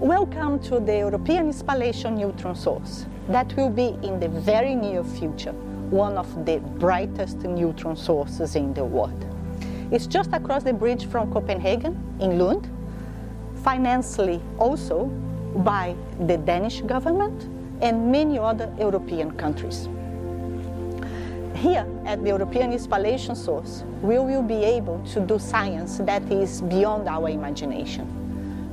Welcome to the European Spallation Neutron Source. That will be in the very near future one of the brightest neutron sources in the world. It's just across the bridge from Copenhagen in Lund, financially also by the Danish government and many other European countries. Here at the European Spallation Source, we will be able to do science that is beyond our imagination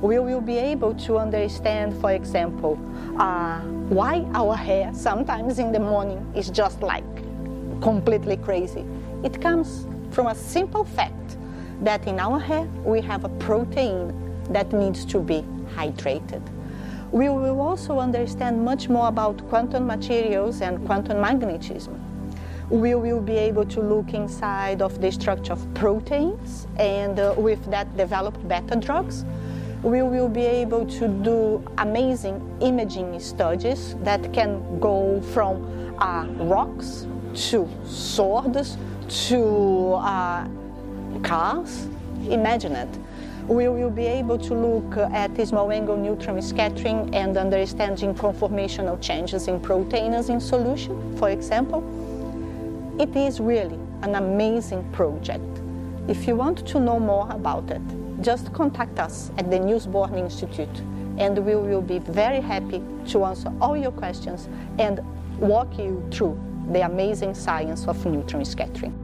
we will be able to understand, for example, uh, why our hair sometimes in the morning is just like completely crazy. It comes from a simple fact that in our hair we have a protein that needs to be hydrated. We will also understand much more about quantum materials and quantum magnetism. We will be able to look inside of the structure of proteins and uh, with that develop better drugs we will be able to do amazing imaging studies that can go from uh, rocks to swords to uh, cars. Imagine it. We will be able to look at small angle neutron scattering and understanding conformational changes in proteins in solution, for example. It is really an amazing project. If you want to know more about it, just contact us at the Niels Bohr Institute and we will be very happy to answer all your questions and walk you through the amazing science of neutron scattering.